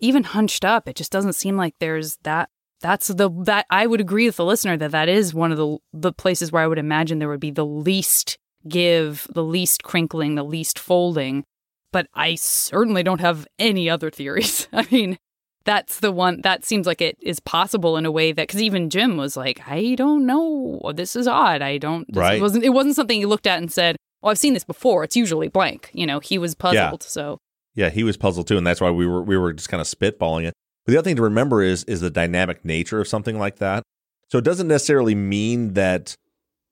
even hunched up. It just doesn't seem like there's that. That's the that I would agree with the listener that that is one of the the places where I would imagine there would be the least give, the least crinkling, the least folding but I certainly don't have any other theories. I mean, that's the one that seems like it is possible in a way that because even Jim was like, I don't know, this is odd. I don't. This Right. wasn't it wasn't something he looked at and said, "Oh, I've seen this before. It's usually blank." You know, he was puzzled. So Yeah, he was puzzled too, and that's why we were we were just kind of spitballing it. The other thing to remember is is the dynamic nature of something like that. So it doesn't necessarily mean that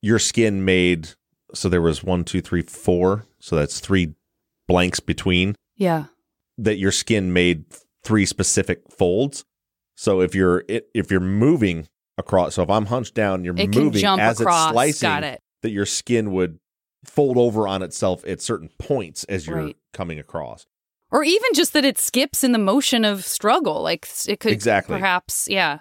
your skin made. So there was one, two, three, four. So that's three blanks between yeah, that your skin made three specific folds. So if you're if you're moving across, so if I'm hunched down, you're it moving as across. it's slicing, Got it. that your skin would fold over on itself at certain points as you're Right. coming across. Or even just that it skips in the motion of struggle. Like it could Exactly. perhaps, yeah.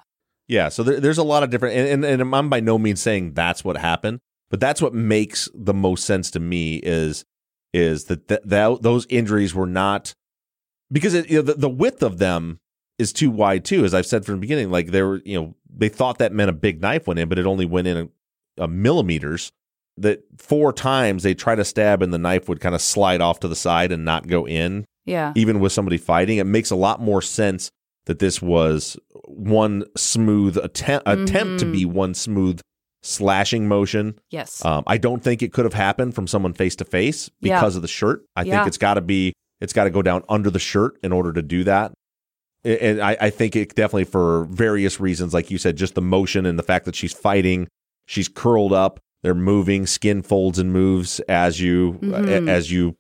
Yeah, so there, there's a lot of different, and, and, and I'm by no means saying that's what happened, but that's what makes the most sense to me is is that th- that those injuries were not because it, you know, the, the width of them is too wide too. As I've said from the beginning, like they were, you know, they thought that meant a big knife went in, but it only went in a, a millimeters. That four times they try to stab and the knife would kind of slide off to the side and not go in Yeah. even with somebody fighting, it makes a lot more sense that this was one smooth attempt attempt to be one smooth slashing motion. Yes. Um, I don't think it could have happened from someone face to face Yeah. because of the shirt. I Yeah. think it's got to be it's got to go down under the shirt in order to do that. And I, I think it definitely for various reasons, like you said, just the motion and the fact that she's fighting, she's curled up, they're moving, skin folds and moves as you Mhm. as you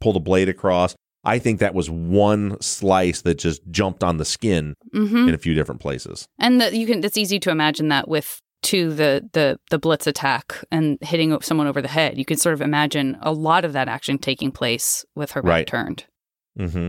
pull the blade across. I think that was one slice that just jumped on the skin mm-hmm. in a few different places. And that you can it's easy to imagine that with to the the the blitz attack and hitting someone over the head. You can sort of imagine a lot of that action taking place with her back Right. turned. Mm-hmm.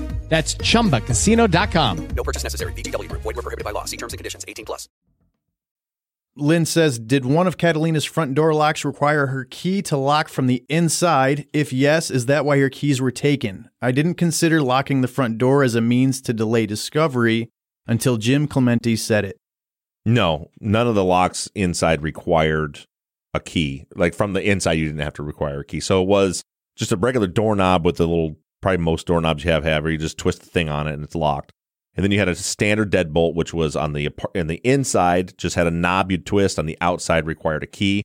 That's chumbacasino.com. No purchase necessary. VGW Group. Void were prohibited by law. See terms and conditions. 18 plus. Lynn says, Did one of Catalina's front door locks require her key to lock from the inside? If yes, is that why her keys were taken? I didn't consider locking the front door as a means to delay discovery until Jim Clemente said it. No, none of the locks inside required a key. Like from the inside, you didn't have to require a key. So it was just a regular doorknob with a little, probably most doorknobs you have have, where you just twist the thing on it and it's locked. And then you had a standard deadbolt, which was on the in the inside, just had a knob you'd twist. On the outside, required a key.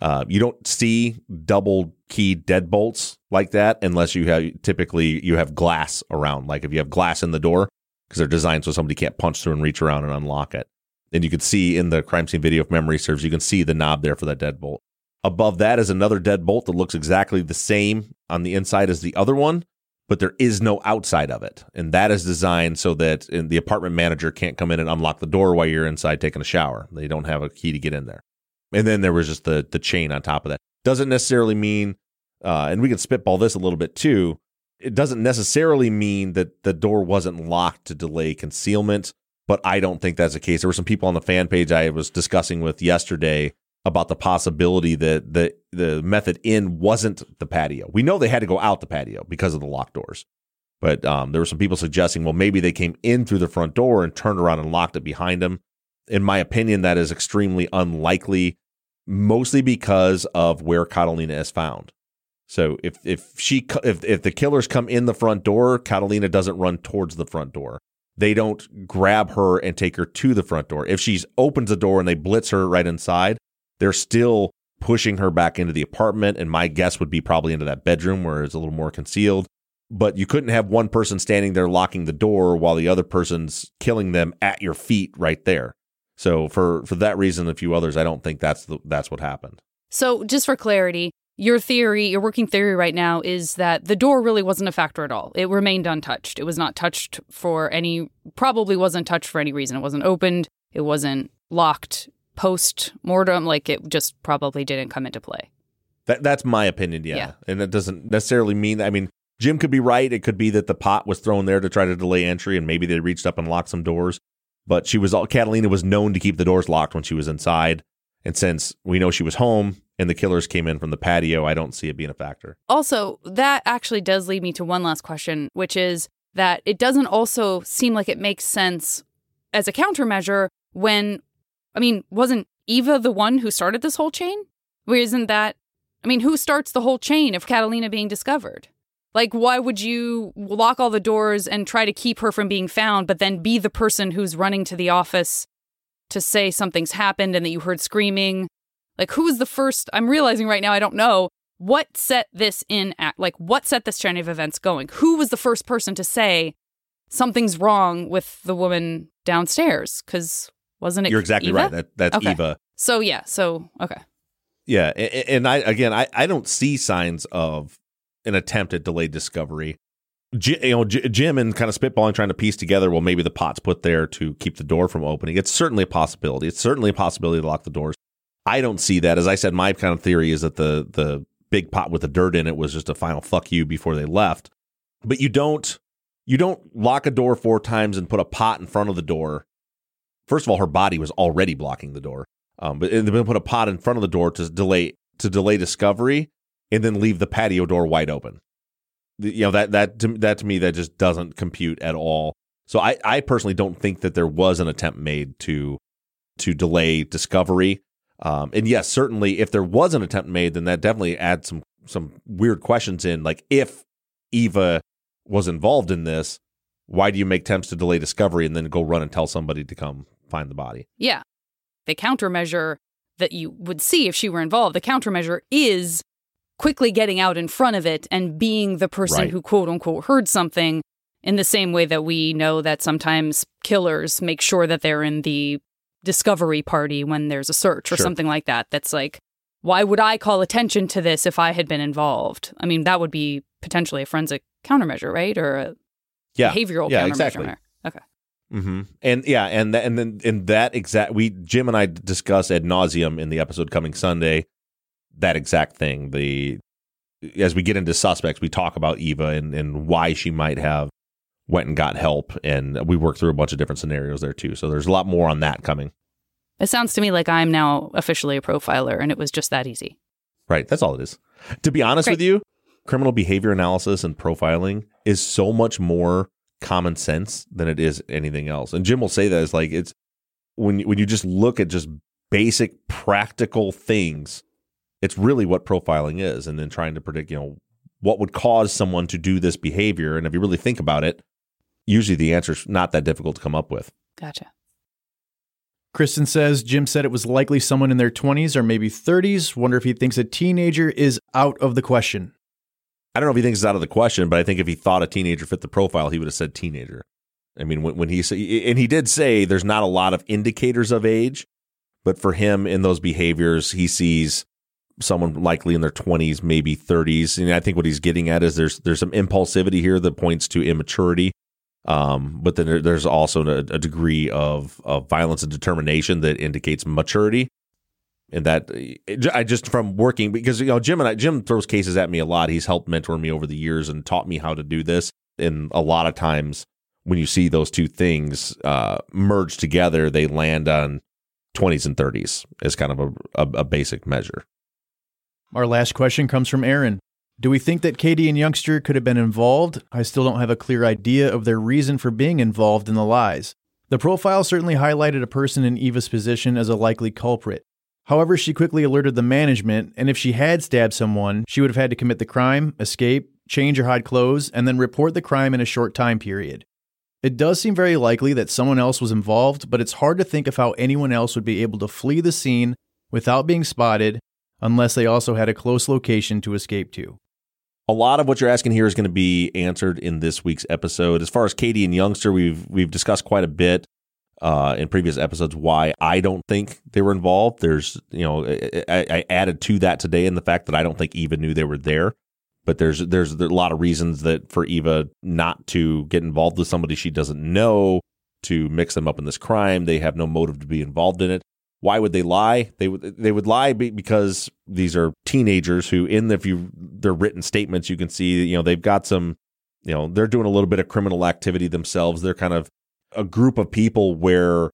Uh, you don't see double key deadbolts like that unless you have typically you have glass around. Like if you have glass in the door, because they're designed so somebody can't punch through and reach around and unlock it. And you can see in the crime scene video, if memory serves, you can see the knob there for that deadbolt. Above that is another deadbolt that looks exactly the same on the inside as the other one, but there is no outside of it. And that is designed so that the apartment manager can't come in and unlock the door while you're inside taking a shower. They don't have a key to get in there. And then there was just the the chain on top of that. Doesn't necessarily mean, uh, and we can spitball this a little bit too. It doesn't necessarily mean that the door wasn't locked to delay concealment. but I don't think that's the case. There were some people on the fan page I was discussing with yesterday about the possibility that the the method in wasn't the patio. We know they had to go out the patio because of the locked doors. But um, there were some people suggesting, well, maybe they came in through the front door and turned around and locked it behind them. In my opinion, that is extremely unlikely, mostly because of where Catalina is found. So if if she if if the killers come in the front door, Catalina doesn't run towards the front door. They don't grab her and take her to the front door. If she opens the door and they blitz her right inside, they're still pushing her back into the apartment. And my guess would be probably into that bedroom where it's a little more concealed. But you couldn't have one person standing there locking the door while the other person's killing them at your feet right there. So for for that reason, and a few others, I don't think that's the, that's what happened. So, just for clarity, your theory, your working theory right now is that the door really wasn't a factor at all. It remained untouched. It was not touched for any, probably wasn't touched for any reason. It wasn't opened. It wasn't locked post mortem. Like it just probably didn't come into play. That that's my opinion, yeah. Yeah. And that doesn't necessarily mean that I mean, Jim could be right. It could be that the pot was thrown there to try to delay entry and maybe they reached up and locked some doors. But she was all Catalina was known to keep the doors locked when she was inside. And since we know she was home and the killers came in from the patio, I don't see it being a factor. Also, that actually does lead me to one last question, which is that it doesn't also seem like it makes sense as a countermeasure when, I mean, wasn't Eva the one who started this whole chain? Where isn't that, I mean, who starts the whole chain of Catalina being discovered? Like, why would you lock all the doors and try to keep her from being found, but then be the person who's running to the office to say something's happened and that you heard screaming? Like, who was the first? I'm realizing right now I don't know what set this in at, like, what set this chain of events going? Who was the first person to say something's wrong with the woman downstairs? Because wasn't it? You're exactly Eva? right. That that's Okay. Eva. So, yeah. So, okay. Yeah, and I again, I, I don't see signs of an attempt at delayed discovery. J- you know, J- Jim and kind of spitballing, trying to piece together. Well, maybe the pot's put there to keep the door from opening. It's certainly a possibility. It's certainly a possibility to lock the doors. I don't see that. As I said, my kind of theory is that the the big pot with the dirt in it was just a final fuck you before they left. But you don't you don't lock a door four times and put a pot in front of the door. First of all, her body was already blocking the door. Um, but then put a pot in front of the door to delay to delay discovery, and then leave the patio door wide open. You know that that to, that to me that just doesn't compute at all. So I I personally don't think that there was an attempt made to to delay discovery. Um, and yes, certainly if there was an attempt made, then that definitely adds some some weird questions in. Like if Eva was involved in this, why do you make attempts to delay discovery and then go run and tell somebody to come find the body? Yeah. The countermeasure that you would see if she were involved, the countermeasure is quickly getting out in front of it and being the person Right. who quote unquote heard something in the same way that we know that sometimes killers make sure that they're in the discovery party when there's a search or Sure. something like that. That's like, why would I call attention to this if I had been involved? I mean, that would be potentially a forensic countermeasure, right? Or a Yeah, behavioral yeah, countermeasure. exactly. Okay. Hmm And yeah, and th- and then in that exact we Jim and I discuss ad nauseum in the episode coming Sunday that exact thing. The as we get into suspects, we talk about Eva and and why she might have went and got help, and we work through a bunch of different scenarios there too. So there's a lot more on that coming. It sounds to me like I'm now officially a profiler and it was just that easy. Right, that's all it is. To be honest Great. with you, criminal behavior analysis and profiling is so much more common sense than it is anything else. And Jim will say that it's like it's when when you just look at just basic practical things, it's really what profiling is and then trying to predict, you know, what would cause someone to do this behavior and if you really think about it, usually the answer is not that difficult to come up with. Gotcha. Kristen says Jim said it was likely someone in their 20s or maybe 30s. Wonder if he thinks a teenager is out of the question. I don't know if he thinks it's out of the question, but I think if he thought a teenager fit the profile, he would have said teenager. I mean, when, when he said, and he did say there's not a lot of indicators of age, but for him in those behaviors, he sees someone likely in their 20s, maybe 30s. And I think what he's getting at is there's there's some impulsivity here that points to immaturity. Um, but then there, there's also a, a degree of, of violence and determination that indicates maturity. And that I just from working because you know Jim and I Jim throws cases at me a lot. He's helped mentor me over the years and taught me how to do this. And a lot of times when you see those two things uh, merge together, they land on 20s and 30s as kind of a, a, a basic measure. Our last question comes from Aaron. Do we think that Katie and Youngster could have been involved? I still don't have a clear idea of their reason for being involved in the lies. The profile certainly highlighted a person in Eva's position as a likely culprit. However, she quickly alerted the management, and if she had stabbed someone, she would have had to commit the crime, escape, change or hide clothes, and then report the crime in a short time period. It does seem very likely that someone else was involved, but it's hard to think of how anyone else would be able to flee the scene without being spotted unless they also had a close location to escape to. A lot of what you're asking here is going to be answered in this week's episode. As far as Katie and Youngster, we've we've discussed quite a bit uh, in previous episodes why I don't think they were involved. There's, you know, I, I, added to that today in the fact that I don't think Eva knew they were there. But there's there's a lot of reasons that for Eva not to get involved with somebody she doesn't know, to mix them up in this crime. They have no motive to be involved in it. Why would they lie? They would they would lie because these are teenagers who, in the, if you their written statements, you can see you know they've got some, you know, they're doing a little bit of criminal activity themselves. They're kind of a group of people where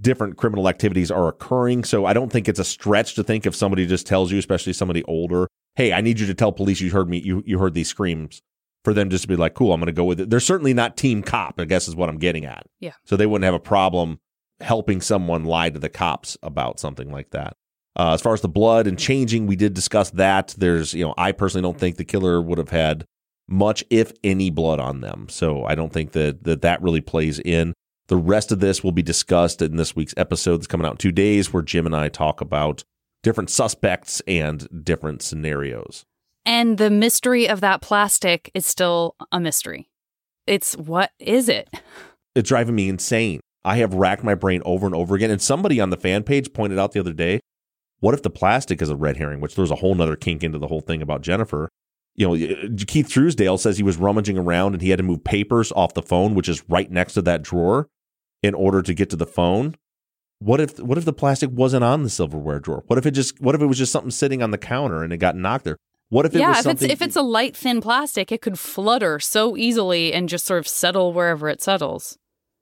different criminal activities are occurring. So I don't think it's a stretch to think if somebody just tells you, especially somebody older, hey, I need you to tell police you heard me, you, you heard these screams, for them just to be like, cool, I'm going to go with it. They're certainly not team cop, I guess is what I'm getting at. Yeah. So they wouldn't have a problem helping someone lie to the cops about something like that. Uh, as far as the blood and changing, we did discuss that. There's, you know, I personally don't think the killer would have had much, if any, blood on them. So I don't think that that, that really plays in. The rest of this will be discussed in this week's episode that's coming out in two days, where Jim and I talk about different suspects and different scenarios. And the mystery of that plastic is still a mystery. It's what is it? It's driving me insane. I have racked my brain over and over again. And somebody on the fan page pointed out the other day, what if the plastic is a red herring? Which there's a whole nother kink into the whole thing about Jennifer. You know, uh, Keith Truesdale says he was rummaging around and he had to move papers off the phone, which is right next to that drawer, in order to get to the phone. What if what if the plastic wasn't on the silverware drawer? What if it just what if it was just something sitting on the counter and it got knocked there? What if it yeah, was if something it's if it's a light thin plastic, it could flutter so easily and just sort of settle wherever it settles.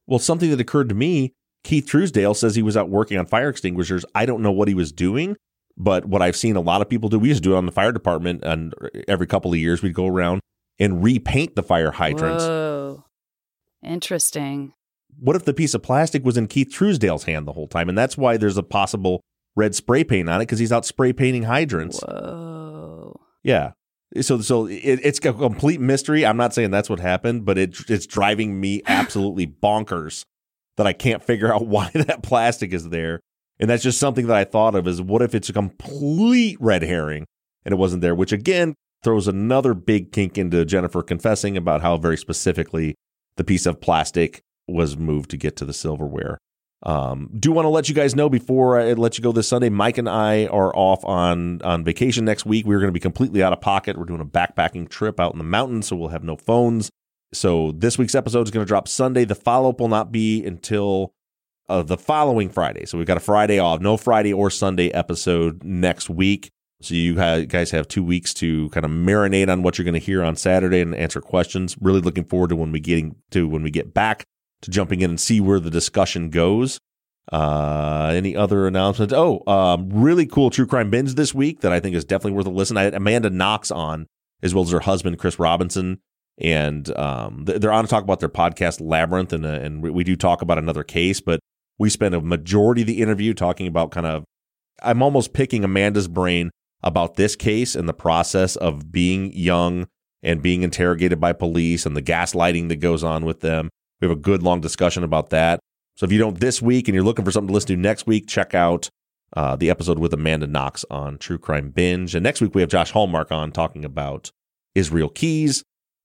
Well, something that occurred to me, Keith Truesdale says he was out working on fire extinguishers. I don't know what he was doing, but what I've seen a lot of people do, we used to do it on the fire department, and every couple of years we'd go around and repaint the fire hydrants. Whoa. Interesting. What if the piece of plastic was in Keith Truesdale's hand the whole time? And that's why there's a possible red spray paint on it because he's out spray painting hydrants. Whoa. Yeah. So, so it, it's a complete mystery. I'm not saying that's what happened, but it, it's driving me absolutely bonkers that I can't figure out why that plastic is there. And that's just something that I thought of is what if it's a complete red herring and it wasn't there, which again throws another big kink into Jennifer confessing about how very specifically the piece of plastic was moved to get to the silverware. Um, do want to let you guys know before I let you go this Sunday, Mike and I are off on on vacation next week. We're going to be completely out of pocket. We're doing a backpacking trip out in the mountains, so we'll have no phones. So this week's episode is going to drop Sunday. The follow up will not be until uh, the following Friday. So we've got a Friday off, no Friday or Sunday episode next week. So you guys have two weeks to kind of marinate on what you're going to hear on Saturday and answer questions. Really looking forward to when we getting to when we get back to jumping in and see where the discussion goes. Uh, any other announcements? Oh, um, really cool true crime binge this week that I think is definitely worth a listen. I had Amanda Knox on as well as her husband Chris Robinson, and um, they're on to talk about their podcast Labyrinth, and uh, and we do talk about another case, but we spend a majority of the interview talking about kind of. I'm almost picking Amanda's brain about this case and the process of being young and being interrogated by police and the gaslighting that goes on with them we have a good long discussion about that. So if you don't this week and you're looking for something to listen to next week, check out uh, the episode with Amanda Knox on True Crime Binge. And next week we have Josh Hallmark on talking about Israel Keys.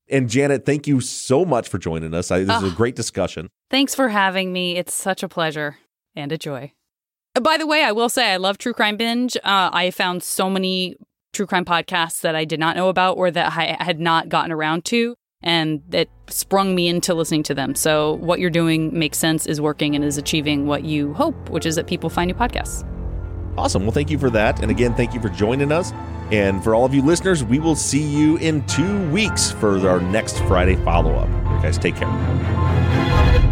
And Janet, thank you so much for joining us. I, this is a great discussion. Thanks for having me. It's such a pleasure and a joy. Uh, By the way, I will say I love True Crime Binge. Uh, I found so many true crime podcasts that I did not know about or that I had not gotten around to and it sprung me into listening to them. So what you're doing makes sense, is working, and is achieving what you hope, which is that people find your podcasts. Awesome. Well, thank you for that. And again, thank you for joining us. And for all of you listeners, we will see you in two weeks for our next Friday follow up. guys. Take care.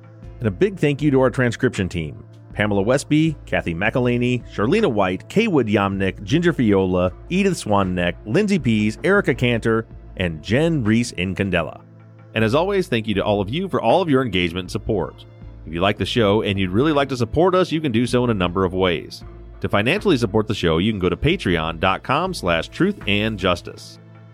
And a big thank you to our transcription team Pamela Westby, Kathy McElhaney, Charlena White, Kaywood Yomnick, Ginger Fiola, Edith Swanneck, Lindsay Pease, Erica Cantor, and Jen Reese Incandela. And as always, thank you to all of you for all of your engagement and support. If you like the show and you'd really like to support us, you can do so in a number of ways. To financially support the show, you can go to patreon.com slash truth and justice.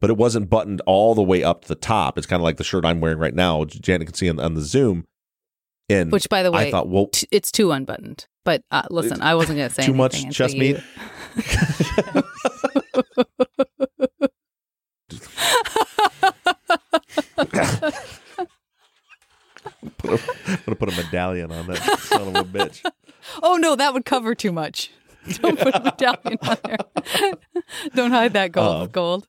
But it wasn't buttoned all the way up to the top. It's kind of like the shirt I'm wearing right now. Janet can see on, on the Zoom. And which, by the way, I thought, well, t- it's too unbuttoned. But uh, listen, I wasn't going to say too much chest you... meat. I'm gonna put a medallion on that son of a bitch. Oh no, that would cover too much. Don't put a medallion on there. Don't hide that gold. Uh, gold.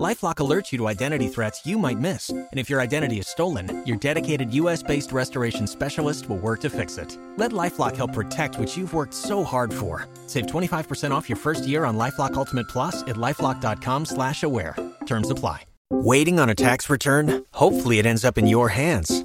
LifeLock alerts you to identity threats you might miss, and if your identity is stolen, your dedicated U.S.-based restoration specialist will work to fix it. Let LifeLock help protect what you've worked so hard for. Save 25% off your first year on LifeLock Ultimate Plus at lifeLock.com/slash-aware. Terms apply. Waiting on a tax return? Hopefully, it ends up in your hands.